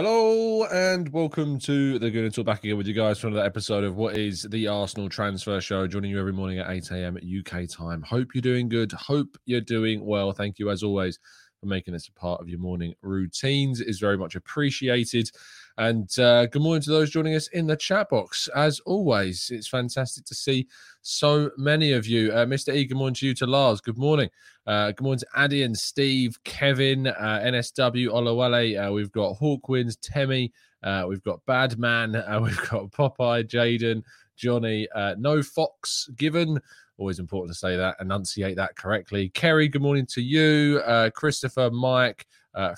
Hello and welcome to the Gooner Talk back again with you guys for another episode of what is the Arsenal Transfer Show. Joining you every morning at 8 a.m. UK time. Hope you're doing good. Hope you're doing well. Thank you as always for making this a part of your morning routines. It is very much appreciated. And uh, good morning to those joining us in the chat box. As always, it's fantastic to see so many of you. Uh, Mr. E, good morning to you, to Lars. Good morning. Uh, good morning to Addy and Steve, Kevin, uh, NSW, Olawale. Uh, we've got Hawkwinds, Temi. Uh, we've got Badman. We've got Popeye, Jaden, Johnny. no Fox given. Always important to say that, enunciate that correctly. Kerry, good morning to you. Christopher, Mike,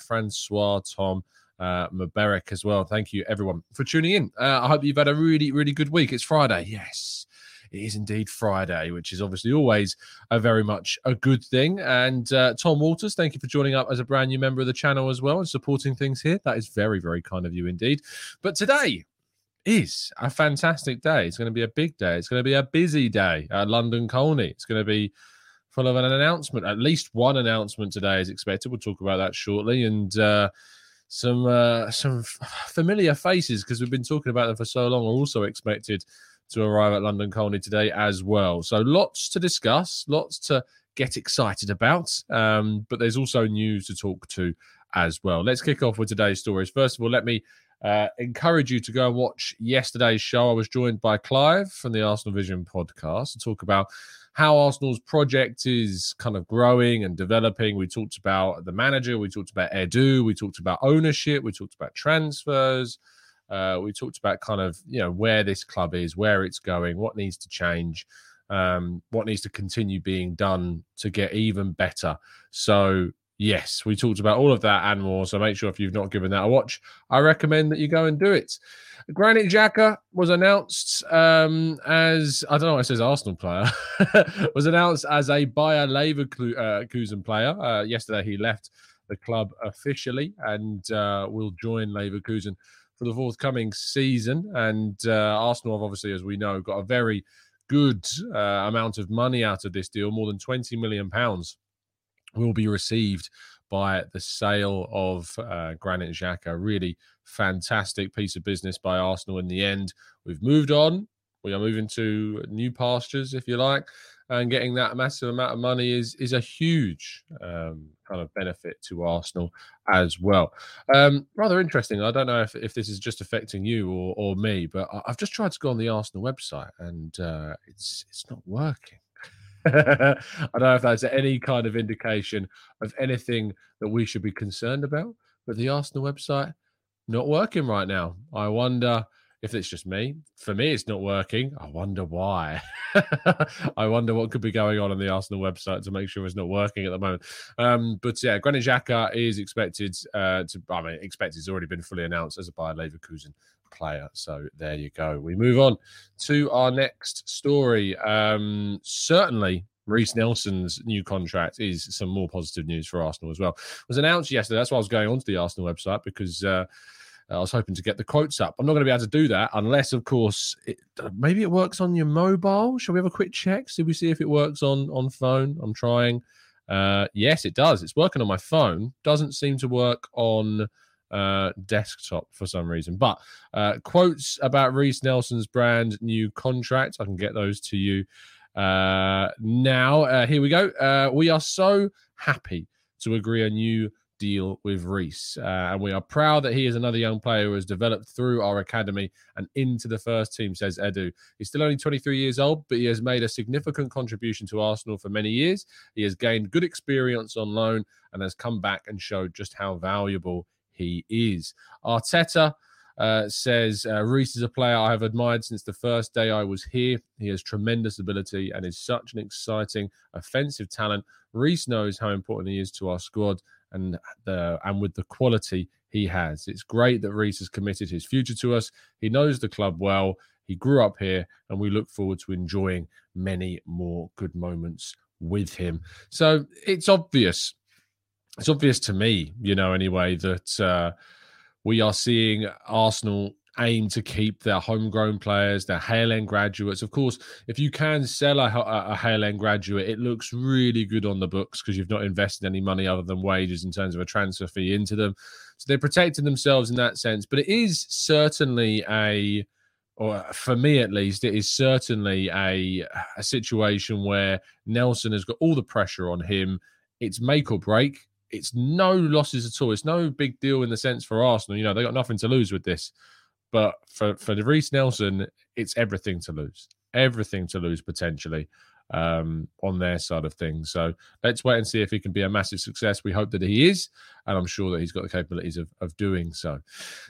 Francois, Tom uh, Mubarak as well. Thank you, everyone, for tuning in. Uh, I hope you've had a really, really good week. It's Friday. Yes, it is indeed Friday, which is obviously always a very much a good thing. And uh, Tom Walters, thank you for joining up as a brand new member of the channel as well and supporting things here. That is very, very kind of you indeed. But today, is a fantastic day. It's going to be a big day. It's going to be a busy day at London Colney. It's going to be full of an announcement. At least one announcement today is expected. We'll talk about that shortly. And uh, some uh, some familiar faces because we've been talking about them for so long are also expected to arrive at London Colney today as well. So lots to discuss, lots to get excited about. Um, but there's also news to talk to as well. Let's kick off with today's stories. First of all, let me uh, encourage you to go and watch yesterday's show. I was joined by Clive from the Arsenal Vision podcast to talk about how Arsenal's project is kind of growing and developing. We talked about the manager, we talked about Edu, we talked about ownership, we talked about transfers. Uh, we talked about kind of you know where this club is, where it's going, what needs to change, um, what needs to continue being done to get even better. So yes, we talked about all of that and more. So make sure if you've not given that a watch, I recommend that you go and do it. Granit Xhaka was announced um, as I don't know. It says Arsenal player was announced as a Bayer Leverkusen player. Uh, yesterday, he left the club officially and uh, will join Leverkusen for the forthcoming season. And uh, Arsenal have obviously, as we know, got a very good uh, amount of money out of this deal. More than twenty million pounds will be received by the sale of uh, Granit Xhaka. Really fantastic piece of business by Arsenal in the end. We've moved on. We are moving to new pastures, if you like, and getting that massive amount of money is is a huge um, kind of benefit to Arsenal as well. Um, rather interesting. I don't know if, if this is just affecting you or, or me, but I've just tried to go on the Arsenal website and uh, it's it's not working. I don't know if that's any kind of indication of anything that we should be concerned about, but the Arsenal website not working right now. I wonder if it's just me. For me, it's not working. I wonder why. I wonder what could be going on on the Arsenal website to make sure it's not working at the moment. Um, but yeah, Granit Xhaka is expected uh, to. I mean, expected. It's already been fully announced as a Bayer Leverkusen player. So there you go. We move on to our next story. Um, certainly, Reiss Nelson's new contract is some more positive news for Arsenal as well. It was announced yesterday. That's why I was going onto the Arsenal website because. Uh, I was hoping to get the quotes up. I'm not going to be able to do that unless, of course, it, maybe it works on your mobile. Shall we have a quick check? See we see if it works on on phone? I'm trying. Uh, yes, it does. It's working on my phone. Doesn't seem to work on uh, desktop for some reason. But uh, quotes about Reiss Nelson's brand new contract. I can get those to you uh, now. Uh, here we go. Uh, we are so happy to agree a new deal with Reiss. Uh, and we are proud that he is another young player who has developed through our academy and into the first team, says Edu. He's still only 23 years old, but he has made a significant contribution to Arsenal for many years. He has gained good experience on loan and has come back and showed just how valuable he is. Arteta. Uh, says uh, Reiss is a player I have admired since the first day I was here. He has tremendous ability and is such an exciting offensive talent. Reiss knows how important he is to our squad and the and with the quality he has. It's great that Reiss has committed his future to us. He knows the club well. He grew up here, and we look forward to enjoying many more good moments with him. So it's obvious. It's obvious to me, you know, anyway, that uh, we are seeing Arsenal aim to keep their homegrown players, their Hale End graduates. Of course, if you can sell a, a, Hale End graduate, it looks really good on the books because you've not invested any money other than wages in terms of a transfer fee into them. So they're protecting themselves in that sense. But it is certainly a, or for me at least, it is certainly a, a situation where Nelson has got all the pressure on him. It's make or break. It's no losses at all. It's no big deal in the sense for Arsenal. You know, they got nothing to lose with this. But for for Reiss Nelson, it's everything to lose, everything to lose potentially um, on their side of things. So let's wait and see if he can be a massive success. We hope that he is, and I'm sure that he's got the capabilities of, of doing so.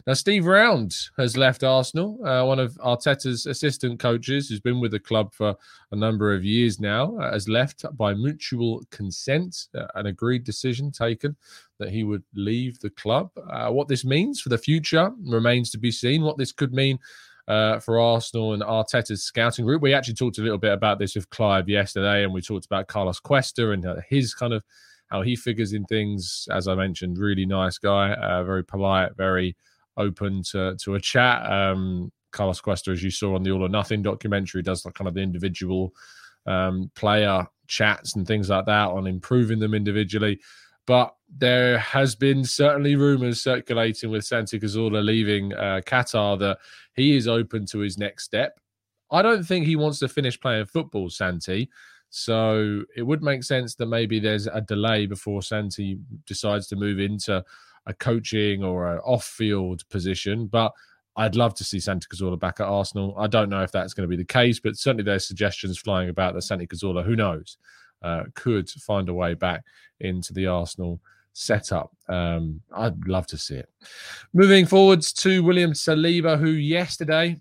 Now, Steve Round has left Arsenal, uh, one of Arteta's assistant coaches, who's been with the club for a number of years now, uh, has left by mutual consent, uh, an agreed decision taken that he would leave the club. Uh, what this means for the future remains to be seen. What this could mean uh, for Arsenal and Arteta's scouting group. We actually talked a little bit about this with Clive yesterday, and we talked about Carlos Cuesta and uh, his kind of how he figures in things. As I mentioned, really nice guy, uh, very polite, very open to to a chat. Um, Carlos Cuesta, as you saw on the All or Nothing documentary, does like kind of the individual um, player chats and things like that on improving them individually. But there has been certainly rumours circulating with Santi Cazorla leaving uh, Qatar that he is open to his next step. I don't think he wants to finish playing football, Santi. So it would make sense that maybe there's a delay before Santi decides to move into a coaching or an off-field position. But I'd love to see Santi Cazorla back at Arsenal. I don't know if that's going to be the case, but certainly there's suggestions flying about that Santi Cazorla, who knows, uh, could find a way back into the Arsenal setup. Um, I'd love to see it. Moving forwards to William Saliba, who yesterday,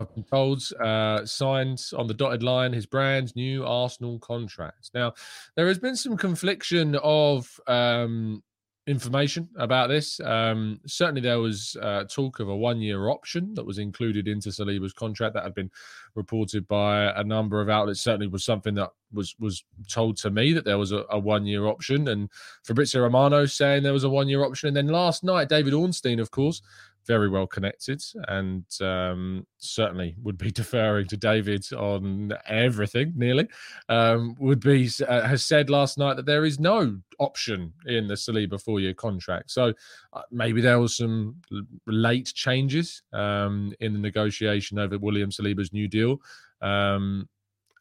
I've been told, uh, signed on the dotted line his brand new Arsenal contract. Now, there has been some confliction of um, information about this. Um, certainly, there was uh, talk of a one-year option that was included into Saliba's contract that had been reported by a number of outlets. Certainly, was something that was was told to me that there was a, a one-year option, and Fabrizio Romano saying there was a one-year option. And then last night, David Ornstein, of course, very well connected and um, certainly would be deferring to David on everything nearly. Um, would be uh, has said last night that there is no option in the Saliba four year contract. So uh, maybe there was some late changes um, in the negotiation over William Saliba's new deal. Um,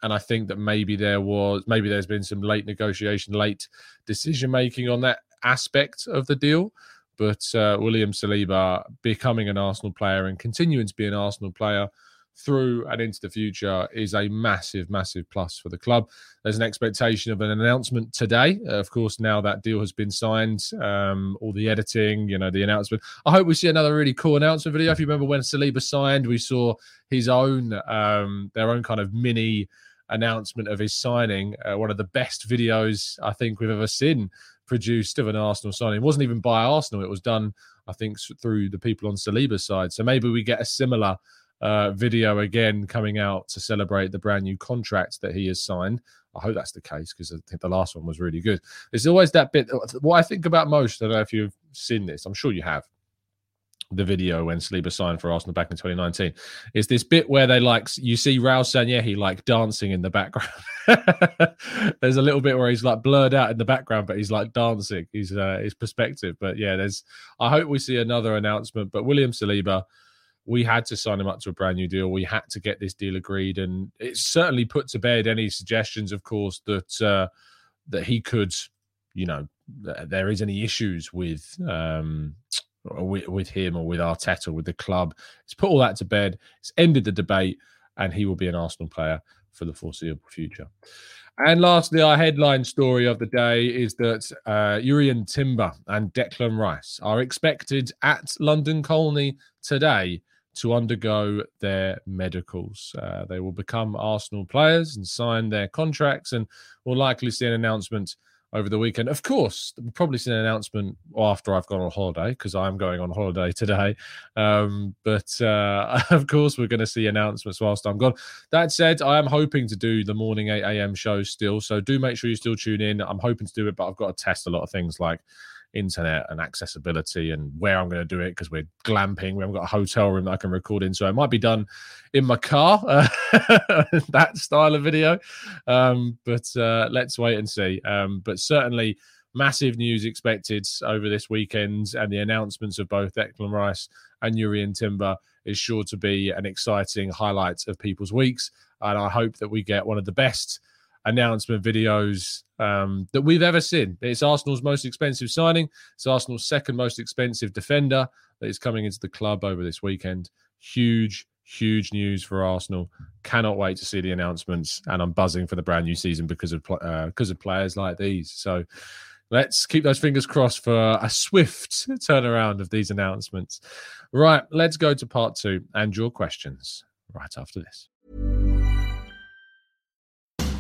and I think that maybe there was maybe there's been some late negotiation, late decision making on that aspect of the deal. But uh, William Saliba becoming an Arsenal player and continuing to be an Arsenal player through and into the future is a massive, massive plus for the club. There's an expectation of an announcement today. Uh, of course, now that deal has been signed, um, all the editing, you know, the announcement. I hope we see another really cool announcement video. If you remember when Saliba signed, we saw his own, um, their own kind of mini announcement of his signing. Uh, one of the best videos I think we've ever seen produced of an Arsenal signing. It wasn't even by Arsenal. It was done, I think, through the people on Saliba's side. So maybe we get a similar uh, video again coming out to celebrate the brand new contract that he has signed. I hope that's the case because I think the last one was really good. There's always that bit. What I think about most, I don't know if you've seen this, I'm sure you have. The video when Saliba signed for Arsenal back in 2019. It's this bit where they like you see Raul Sanllehi like dancing in the background. there's a little bit where he's like blurred out in the background, but he's like dancing. He's uh, his perspective. But yeah, there's. I hope we see another announcement. But William Saliba, we had to sign him up to a brand new deal. We had to get this deal agreed, and it certainly put to bed any suggestions, of course, that uh, that he could, you know, there is any issues with. Um, with, with him or with Arteta, or with the club. It's put all that to bed. It's ended the debate, and he will be an Arsenal player for the foreseeable future. And lastly, our headline story of the day is that uh, Jurrien Timber and Declan Rice are expected at London Colney today to undergo their medicals. Uh, they will become Arsenal players and sign their contracts, and will likely see an announcement over the weekend. Of course, we'll probably see an announcement after I've gone on holiday because I'm going on holiday today. Um, but uh, of course, we're going to see announcements whilst I'm gone. That said, I am hoping to do the morning 8 a.m. show still. So do make sure you still tune in. I'm hoping to do it, but I've got to test a lot of things like internet and accessibility and where I'm going to do it because we're glamping. We haven't got a hotel room that I can record in. So it might be done in my car, uh, that style of video. Um, but uh, let's wait and see. Um, but certainly, massive news expected over this weekend, and the announcements of both Declan Rice and Jurrien Timber is sure to be an exciting highlight of people's weeks. And I hope that we get one of the best announcement videos um, that we've ever seen. It's Arsenal's most expensive signing. It's Arsenal's second most expensive defender that is coming into the club over this weekend. Huge, huge news for Arsenal. Cannot wait to see the announcements, and I'm buzzing for the brand new season because of uh, because of players like these. So let's keep those fingers crossed for a swift turnaround of these announcements. Right, let's go to part two and your questions right after this.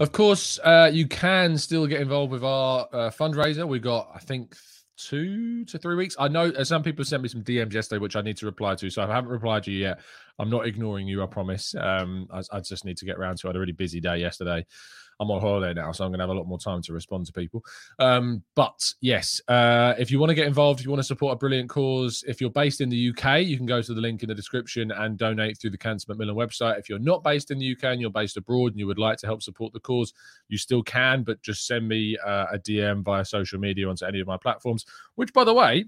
Of course, uh, you can still get involved with our uh, fundraiser. We've got, I think, two to three weeks. I know uh, some people sent me some DMs yesterday, which I need to reply to. So I haven't replied to you yet. I'm not ignoring you, I promise. Um, I, I, just need to get around to it. I had a really busy day yesterday. I'm on holiday now, so I'm going to have a lot more time to respond to people. Um, but yes, uh, if you want to get involved, if you want to support a brilliant cause, if you're based in the UK, you can go to the link in the description and donate through the Cancer Macmillan website. If you're not based in the UK and you're based abroad and you would like to help support the cause, you still can, but just send me uh, a DM via social media onto any of my platforms, which, by the way,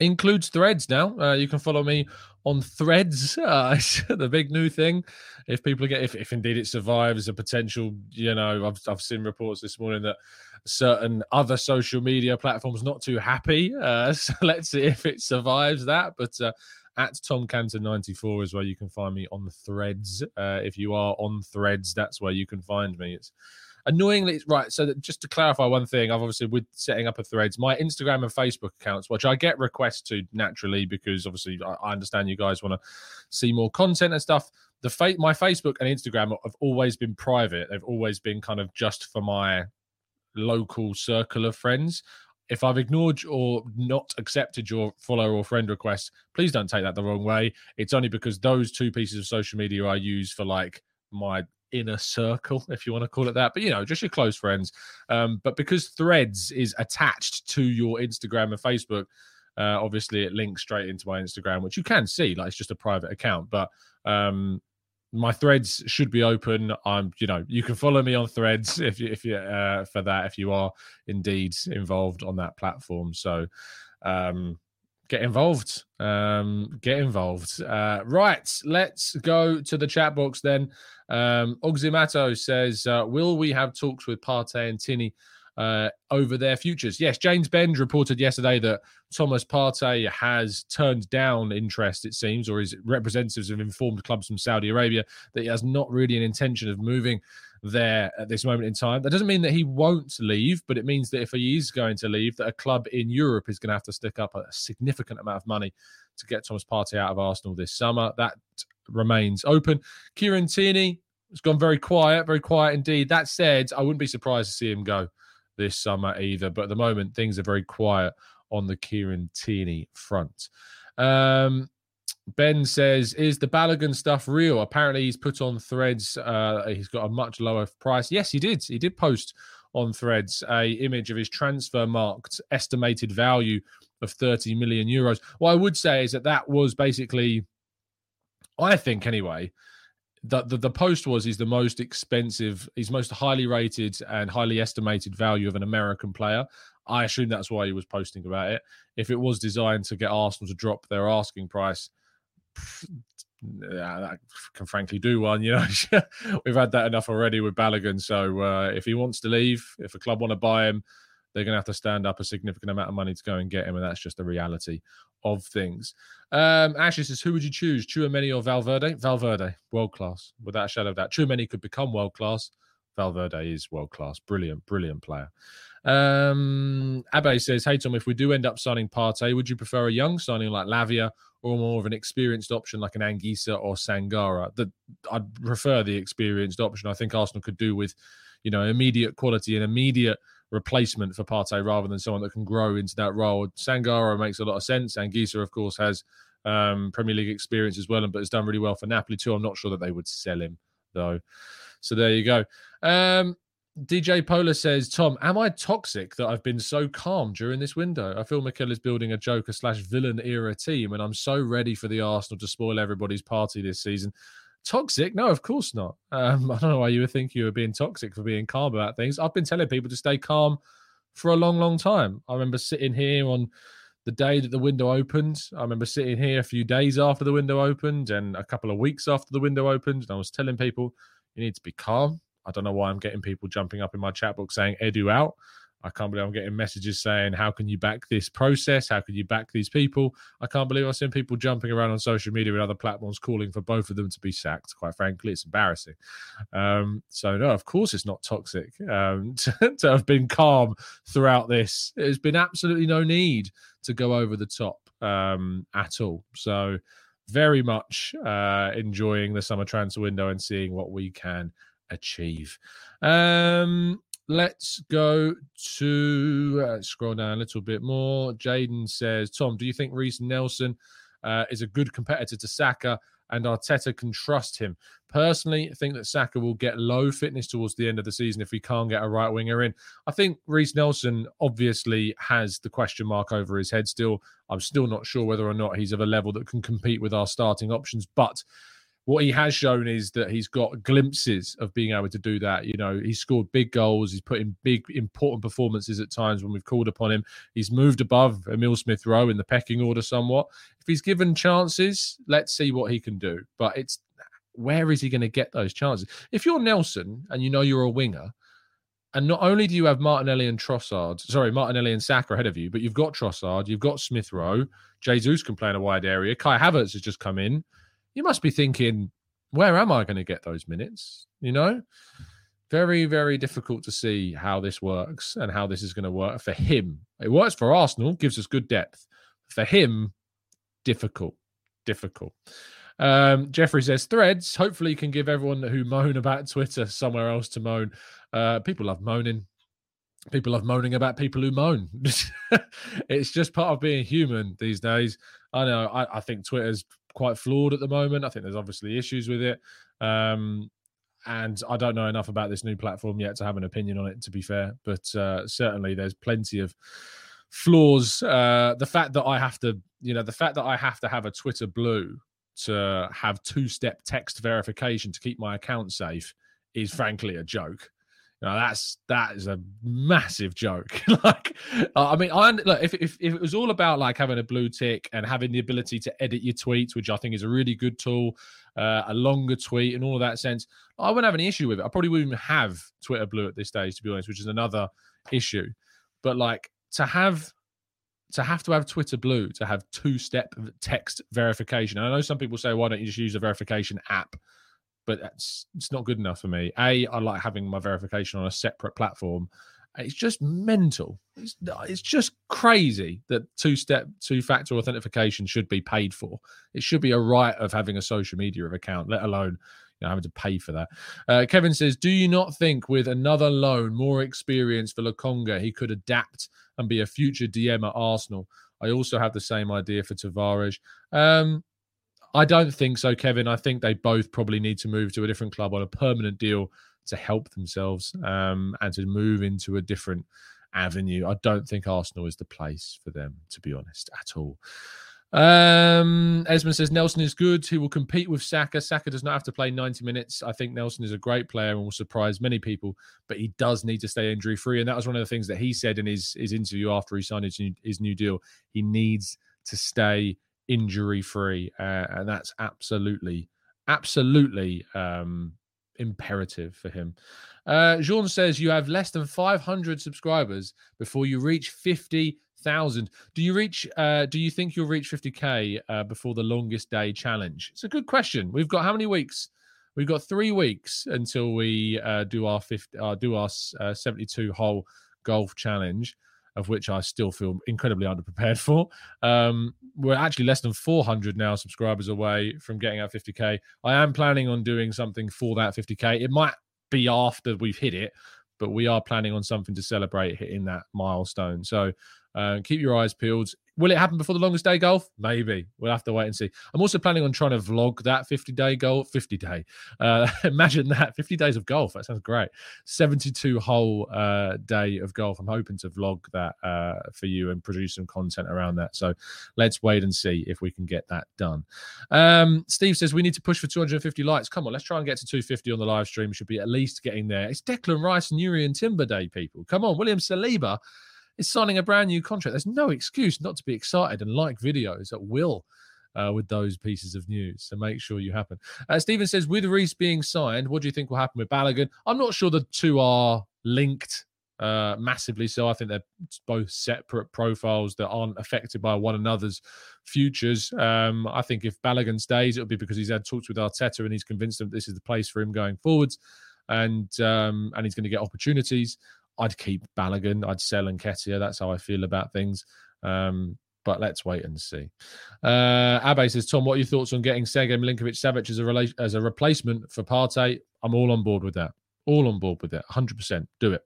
includes threads now. Uh, you can follow me on threads, uh, the big new thing. If people get, if, if indeed it survives a potential, you know, I've, I've seen reports this morning that certain other social media platforms not too happy. Uh, so let's see if it survives that. But uh, at Tom Canton 94 is where you can find me on threads. Uh, if you are on threads, that's where you can find me. It's annoyingly right so just to clarify one thing i've obviously with setting up a threads my instagram and facebook accounts which i get requests to naturally because obviously i, understand you guys want to see more content and stuff. The fa- my facebook and instagram have always been private. They've always been kind of just for my local circle of friends. If I've ignored or not accepted your follow or friend request, please don't take that the wrong way. It's only because those two pieces of social media I use for like my inner circle, if you want to call it that. But you know, just your close friends. Um, but because Threads is attached to your Instagram and Facebook, Uh, obviously, it links straight into my Instagram, which you can see, like it's just a private account. But um, my threads should be open. I'm, you know, you can follow me on threads if you, if you, uh, for that, if you are indeed involved on that platform. So, um, get involved. Um, get involved. Uh, right, let's go to the chat box then. Um, Oximato says, uh, "Will we have talks with Partey and Tierney uh, over their futures?" Yes, James Benge reported yesterday that Thomas Partey has turned down interest. It seems, or his representatives have informed clubs from Saudi Arabia that he has not really an intention of moving there at this moment in time. That doesn't mean that he won't leave, but it means that if he is going to leave, that a club in Europe is going to have to stick up a significant amount of money to get Thomas Partey out of Arsenal this summer. That remains open. Kieran Tierney has gone very quiet, very quiet indeed. That said, I wouldn't be surprised to see him go this summer either. But at the moment, things are very quiet on the Kieran Tierney front. Um, Ben says, "Is the Balogun stuff real?" Apparently, he's put on Threads. Uh, he's got a much lower price. Yes, he did. He did post on Threads a image of his Transfermarkt estimated value of 30 million euros. What I would say is that that was basically, I think anyway, that the, the post was is the most expensive, he's most highly rated and highly estimated value of an American player. I assume that's why he was posting about it. If it was designed to get Arsenal to drop their asking price, yeah, that can frankly do one. You know, we've had that enough already with Balogun. So uh, if he wants to leave, if a club want to buy him, they're going to have to stand up a significant amount of money to go and get him, and that's just the reality of things. Um, Ashley says, "Who would you choose, Tchouameni or Valverde?" Valverde, world class, without a shadow of doubt. Tchouameni could become world class. Valverde is world class, brilliant, brilliant player. Um, Abe says, "Hey Tom, if we do end up signing Partey, would you prefer a young signing like Lavia or more of an experienced option like an Anguissa or Sangaré. That I'd prefer the experienced option. I think Arsenal could do with, you know, immediate quality and immediate replacement for Partey rather than someone that can grow into that role. Sangaré makes a lot of sense. Anguissa, of course, has um, Premier League experience as well, and but has done really well for Napoli too. I'm not sure that they would sell him though. So there you go. Um, DJ Polar says, Tom, am I toxic that I've been so calm during this window? I feel Mikel is building a Joker slash villain era team, and I'm so ready for the Arsenal to spoil everybody's party this season. Toxic? No, of course not. Um, I don't know why you would think you were being toxic for being calm about things. I've been telling people to stay calm for a long, long time. I remember sitting here on the day that the window opened. I remember sitting here a few days after the window opened and a couple of weeks after the window opened, and I was telling people, you need to be calm I don't know why I'm getting people jumping up in my chat book saying Edu out. I can't believe I'm getting messages saying, How can you back this process? How can you back these people? I can't believe I've seen people jumping around on social media and other platforms calling for both of them to be sacked. Quite frankly, it's embarrassing. Um, so, no, of course, it's not toxic um, to, to have been calm throughout this. There's been absolutely no need to go over the top um, at all. So, very much uh, enjoying the summer transfer window and seeing what we can achieve. Um, let's go to uh, scroll down a little bit more. Jaden says, Tom, do you think Reiss Nelson uh, is a good competitor to Saka and Arteta can trust him? Personally, I think that Saka will get low fitness towards the end of the season if we can't get a right winger in. I think Reiss Nelson obviously has the question mark over his head still. I'm still not sure whether or not he's of a level that can compete with our starting options, but what he has shown is that he's got glimpses of being able to do that. You know, he's scored big goals. He's put in big, important performances at times when we've called upon him. He's moved above Emil Smith Rowe in the pecking order somewhat. If he's given chances, let's see what he can do. But it's where is he going to get those chances? If you're Nelson and you know you're a winger, and not only do you have Martinelli and Trossard, sorry, Martinelli and Saka ahead of you, but you've got Trossard, you've got Smith Rowe, Jesus can play in a wide area, Kai Havertz has just come in you must be thinking, where am I going to get those minutes? You know, very, very difficult to see how this works and how this is going to work for him. It works for Arsenal, gives us good depth. For him, difficult, difficult. Um, Jeffrey says threads. Hopefully, can give everyone who moan about Twitter somewhere else to moan. Uh, people love moaning. People love moaning about people who moan. it's just part of being human these days. I know. I, I think Twitter's quite flawed at the moment. I think there's obviously issues with it. Um, and I don't know enough about this new platform yet to have an opinion on it, to be fair. But uh, certainly there's plenty of flaws. Uh, the fact that I have to, you know, the fact that I have to have a Twitter blue to have two-step text verification to keep my account safe is frankly a joke. That's that is a massive joke. like, I mean, I look if, if if it was all about like having a blue tick and having the ability to edit your tweets, which I think is a really good tool, uh, a longer tweet and all of that sense, I wouldn't have any issue with it. I probably wouldn't have Twitter blue at this stage, to be honest, which is another issue. But like to have to have to have Twitter Blue to have two step text verification. And I know some people say, why don't you just use a verification app? But that's it's not good enough for me. A, I like having my verification on a separate platform. It's just mental. It's, it's just crazy that two step, two factor authentication should be paid for. It should be a right of having a social media account, let alone you know, having to pay for that. Uh, Kevin says, Do you not think with another loan, more experience for Lokonga, he could adapt and be a future DM at Arsenal? I also have the same idea for Tavares. Um, I don't think so, Kevin. I think they both probably need to move to a different club on a permanent deal to help themselves um, and to move into a different avenue. I don't think Arsenal is the place for them, to be honest, at all. Um, Esmond says Nelson is good. He will compete with Saka. Saka does not have to play 90 minutes. I think Nelson is a great player and will surprise many people, but he does need to stay injury free. And that was one of the things that he said in his, his interview after he signed his new, his new deal. He needs to stay injury free. Uh, and that's absolutely, absolutely um, imperative for him. Uh, Jean says you have less than 500 subscribers before you reach 50 thousand. Do you reach? Uh, do you think you'll reach fifty k uh, before the longest day challenge? It's a good question. We've got how many weeks? We've got three weeks until we uh, do our 50, uh, do our uh, seventy-two hole golf challenge, of which I still feel incredibly underprepared for. Um, we're actually less than 400 now subscribers away from getting our 50k. I am planning on doing something for that 50k. It might be after we've hit it, but we are planning on something to celebrate hitting that milestone. So uh, keep your eyes peeled. Will it happen before the longest day golf? Maybe. We'll have to wait and see. I'm also planning on trying to vlog that 50 day golf. 50 day. Uh, imagine that 50 days of golf. That sounds great. 72 hole uh, day of golf. I'm hoping to vlog that uh, for you and produce some content around that. So let's wait and see if we can get that done. Um, Steve says we need to push for 250 likes. Come on, let's try and get to 250 on the live stream. We should be at least getting there. It's Declan Rice and Jurrien Timber Day, people. Come on, William Saliba is signing a brand new contract. There's no excuse not to be excited and like videos at will uh, with those pieces of news. So make sure you happen. Uh, Stephen says, with Reiss being signed, what do you think will happen with Balogun? I'm not sure the two are linked uh, massively. So I think they're both separate profiles that aren't affected by one another's futures. Um, I think if Balogun stays, it'll be because he's had talks with Arteta and he's convinced him this is the place for him going forwards, and um, and he's going to get opportunities. I'd keep Balogun. I'd sell Nketiah. That's how I feel about things. Um, but let's wait and see. Uh, Abe says, Tom, what are your thoughts on getting Sergej Milinkovic Savic as a rela- as a replacement for Partey? I'm all on board with that. All on board with it. 100%. Do it.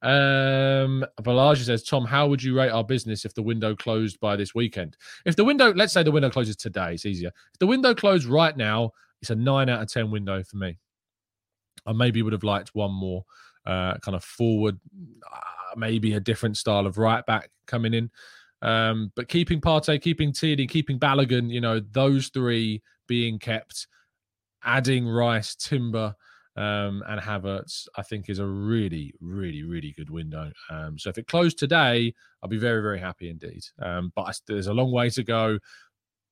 Um, Balaji says, Tom, how would you rate our business if the window closed by this weekend? If the window, let's say the window closes today, it's easier. If the window closed right now, it's a nine out of 10 window for me. I maybe would have liked one more uh, kind of forward, uh, maybe a different style of right back coming in. Um, but keeping Partey, keeping Tierney, keeping Balogun, you know, those three being kept, adding Rice, Timber, um, and Havertz, I think is a really, really, really good window. Um, so if it closed today, I'll be very, very happy indeed. Um, but there's a long way to go.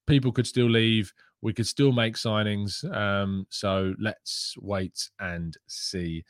People could still leave. We could still make signings. Um, so let's wait and see.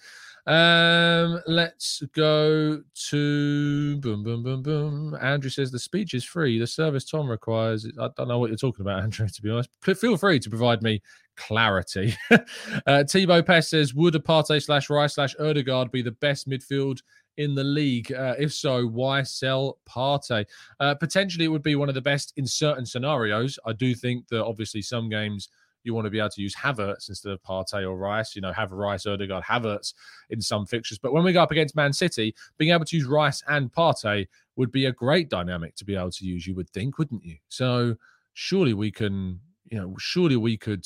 Um, let's go to boom, boom, boom, boom. Andrew says the speech is free. The service Tom requires. I don't know what you're talking about, Andrew. To be honest, feel free to provide me clarity. uh, Thibaut Pest says, would a Partey slash Rice slash Odegaard be the best midfield in the league? Uh, if so, why sell Partey? Uh, potentially, it would be one of the best in certain scenarios. I do think that obviously some games you want to be able to use Havertz instead of Partey or Rice. You know, have Rice, Odegaard, Havertz in some fixtures. But when we go up against Man City, being able to use Rice and Partey would be a great dynamic to be able to use. You would think, wouldn't you? So surely we can, you know, surely we could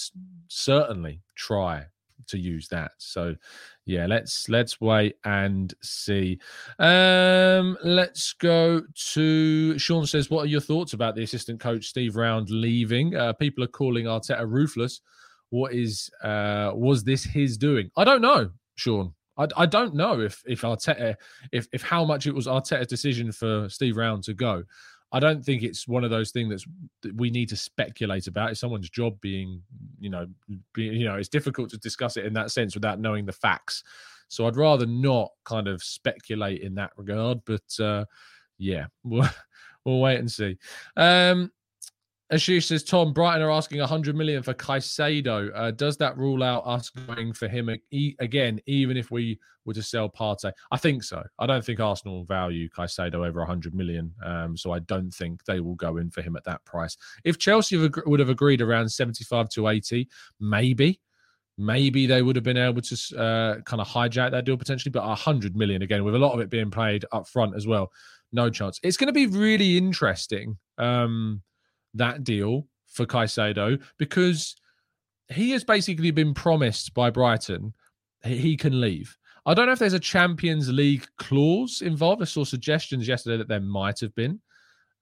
certainly try to use that. So yeah, let's let's wait and see. Um, let's go to Sean says, what are your thoughts about the assistant coach Steve Round leaving? Uh, people are calling Arteta ruthless. What is uh was this his doing? I don't know, Sean. I, I don't know if if Arteta if if how much it was Arteta's decision for Steve Round to go. I don't think it's one of those things that we need to speculate about. It's someone's job being, you know, be, you know, it's difficult to discuss it in that sense without knowing the facts. So I'd rather not kind of speculate in that regard. But uh, yeah, we'll, we'll wait and see. Um, Ashish says, Tom Brighton are asking 100 million for Caicedo. Uh, does that rule out us going for him again, even if we were to sell Partey? I think so. I don't think Arsenal value Caicedo over 100 million. Um, so I don't think they will go in for him at that price. If Chelsea would have agreed around 75 to 80, maybe. Maybe they would have been able to uh, kind of hijack that deal potentially, but 100 million again, with a lot of it being played up front as well, no chance. It's going to be really interesting. Um, that deal for Caicedo because he has basically been promised by Brighton he can leave. I don't know if there's a Champions League clause involved. I saw suggestions yesterday that there might have been.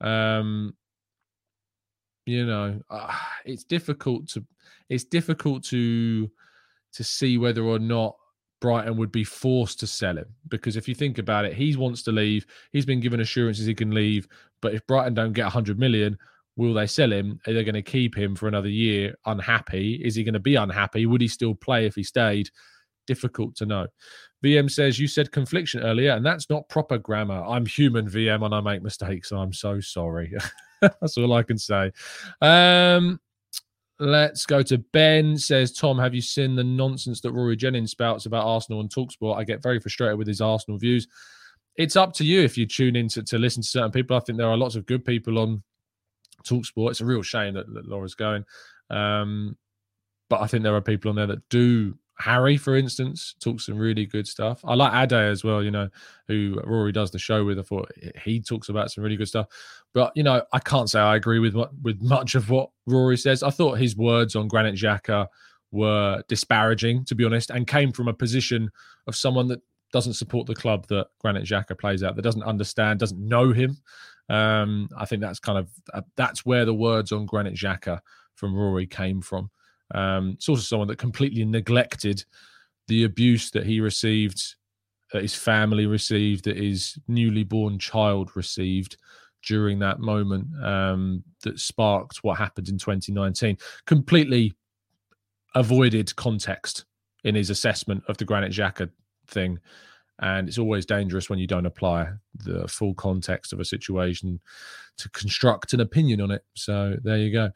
Um, you know, uh, it's difficult to it's difficult to to see whether or not Brighton would be forced to sell him because if you think about it, he wants to leave. He's been given assurances he can leave, but if Brighton don't get 100 million, Will they sell him? Are they going to keep him for another year unhappy? Is he going to be unhappy? Would he still play if he stayed? Difficult to know. VM says, You said confliction earlier, and that's not proper grammar. I'm human, VM, and I make mistakes. I'm so sorry. that's all I can say. Um, Let's go to Ben. Says Tom, have you seen the nonsense that Rory Jennings spouts about Arsenal and Talksport? I get very frustrated with his Arsenal views. It's up to you if you tune in to, to listen to certain people. I think there are lots of good people on Talk Sport. It's a real shame that, that Laura's going. Um, but I think there are people on there that do. Harry, for instance, talks some really good stuff. I like Ade as well, you know, who Rory does the show with. I thought he talks about some really good stuff. But you know, I can't say I agree with with much of what Rory says. I thought his words on Granit Xhaka were disparaging, to be honest, and came from a position of someone that doesn't support the club that Granit Xhaka plays at, that doesn't understand, doesn't know him, um, I think that's kind of uh, that's where the words on Granit Xhaka from Rory came from. Um, it's also someone that completely neglected the abuse that he received, that his family received, that his newly born child received during that moment um, that sparked what happened in 2019. Completely avoided context in his assessment of the Granite Xhaka thing and it's always dangerous when you don't apply the full context of a situation to construct an opinion on it. So there you go.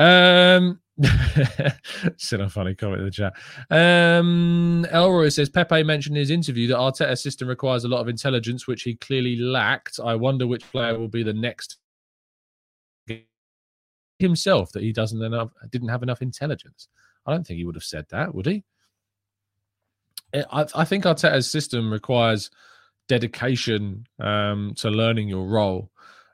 Um, still a funny comment in the chat. Um, Elroy says Pepe mentioned in his interview that Arteta's system requires a lot of intelligence, which he clearly lacked. I wonder which player will be the next himself that he doesn't enough didn't have enough intelligence. I don't think he would have said that, would he? I, think Arteta's system requires dedication um, to learning your role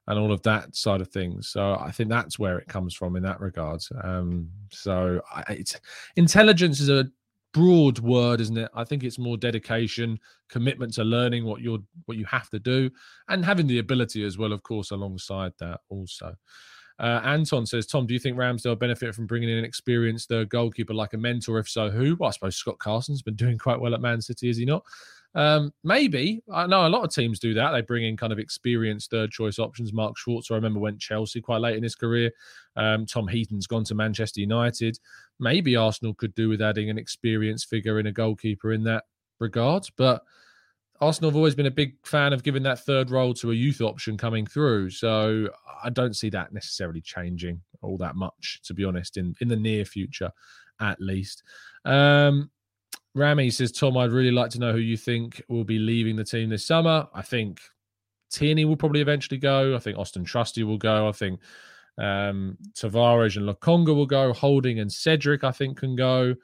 and all of that side of things. So I think that's where it comes from in that regard. Um, so I, it's intelligence is a broad word, isn't it? I think it's more dedication, commitment to learning what you're what you have to do, and having the ability as well, of course, alongside that also. Uh, Anton says, Tom, do you think Ramsdale benefit from bringing in an experienced uh, goalkeeper like a mentor? If so, who? Well, I suppose Scott Carson's been doing quite well at Man City, is he not? Um, maybe. I know a lot of teams do that. They bring in kind of experienced third choice options. Mark Schwarzer, I remember, went Chelsea quite late in his career. Um, Tom Heaton's gone to Manchester United. Maybe Arsenal could do with adding an experienced figure in a goalkeeper in that regard. But Arsenal have always been a big fan of giving that third role to a youth option coming through. So I don't see that necessarily changing all that much, to be honest, in, in the near future, at least. Um, Rami says, Tom, I'd really like to know who you think will be leaving the team this summer. I think Tierney will probably eventually go. I think Austin Trusty will go. I think um, Tavares and Lokonga will go. Holding and Cedric, I think, can go.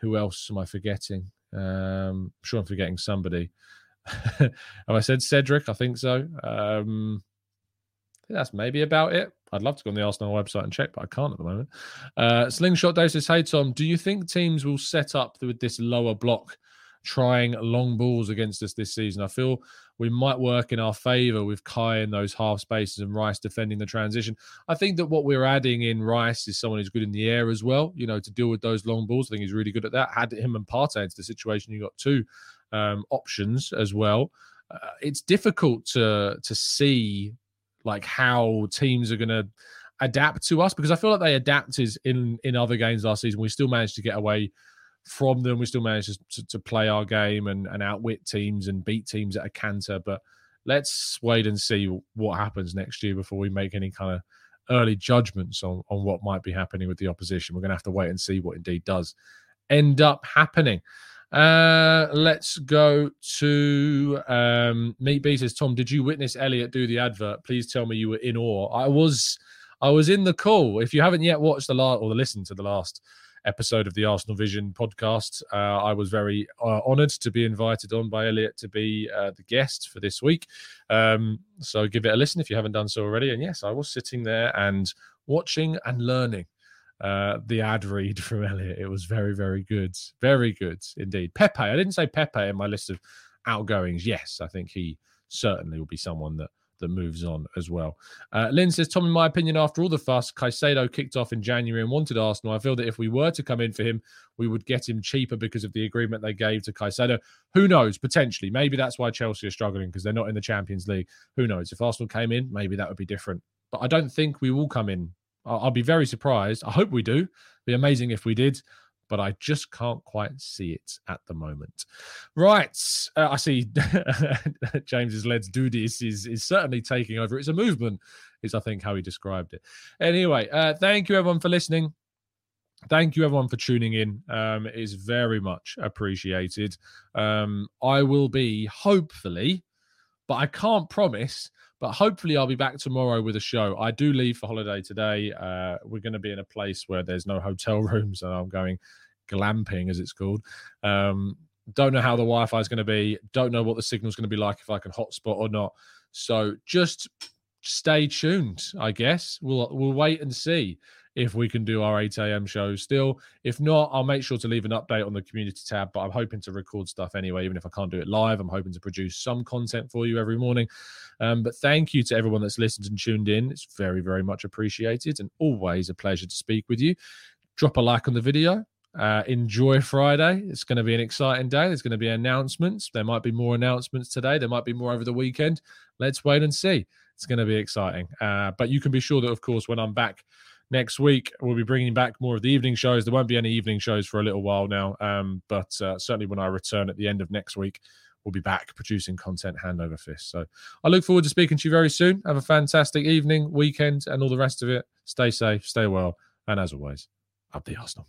Who else am I forgetting? Um, I'm sure I'm forgetting somebody. Have I said Cedric? I think so. Um, think that's maybe about it. I'd love to go on the Arsenal website and check, but I can't at the moment. Uh, Slingshot Dose says, Hey, Tom, do you think teams will set up with this lower block trying long balls against us this season? I feel we might work in our favour with Kai in those half spaces and Rice defending the transition. I think that what we're adding in Rice is someone who's good in the air as well, you know, to deal with those long balls. I think he's really good at that. Had him and Partey into the situation, you got two um, options as well. Uh, it's difficult to to see like how teams are going to adapt to us because I feel like they adapted in in other games last season. We still managed to get away from them. We still managed to, to play our game and, and outwit teams and beat teams at a canter. But let's wait and see what happens next year before we make any kind of early judgments on, on what might be happening with the opposition. We're going to have to wait and see what indeed does end up happening. Uh, let's go to um, Meat B says, Tom, did you witness Elliot do the advert? Please tell me you were in awe. I was, I was in the call. If you haven't yet watched the last or listened to the last episode of the Arsenal Vision podcast, uh, I was very uh, honoured to be invited on by Elliot to be uh, the guest for this week. Um, so give it a listen if you haven't done so already. And yes, I was sitting there and watching and learning uh, the ad read from Elliot. It was very, very good. Very good indeed. Pepe, I didn't say Pepe in my list of outgoings. Yes, I think he certainly will be someone that that moves on as well. Uh, Lynn says, Tom, in my opinion, after all the fuss, Caicedo kicked off in January and wanted Arsenal. I feel that if we were to come in for him, we would get him cheaper because of the agreement they gave to Caicedo. Who knows? Potentially. Maybe that's why Chelsea are struggling because they're not in the Champions League. Who knows? If Arsenal came in, maybe that would be different. But I don't think we will come in I'll, be very surprised. I hope we do. Be amazing if we did, but I just can't quite see it at the moment. Right, uh, I see James's Let's Do This is is certainly taking over. It's a movement, is I think how he described it. Anyway, uh, thank you everyone for listening. Thank you everyone for tuning in. Um, it is very much appreciated. Um, I will be hopefully, but I can't promise but hopefully, I'll be back tomorrow with a show. I do leave for holiday today. Uh, we're going to be in a place where there's no hotel rooms, and I'm going glamping, as it's called. Um, don't know how the Wi-Fi is going to be. Don't know what the signal is going to be like if I can hotspot or not. So just stay tuned. I guess we'll we'll wait and see if we can do our 8 a.m. show still. If not, I'll make sure to leave an update on the community tab. But I'm hoping to record stuff anyway, even if I can't do it live. I'm hoping to produce some content for you every morning. Um, but thank you to everyone that's listened and tuned in. It's very, very much appreciated and always a pleasure to speak with you. Drop a like on the video. Uh, enjoy Friday. It's going to be an exciting day. There's going to be announcements. There might be more announcements today. There might be more over the weekend. Let's wait and see. It's going to be exciting. Uh, but you can be sure that, of course, when I'm back next week. We'll be bringing back more of the evening shows. There won't be any evening shows for a little while now, um, but uh, certainly when I return at the end of next week, we'll be back producing content hand over fist. So I look forward to speaking to you very soon. Have a fantastic evening, weekend, and all the rest of it. Stay safe, stay well, and as always, up the Arsenal.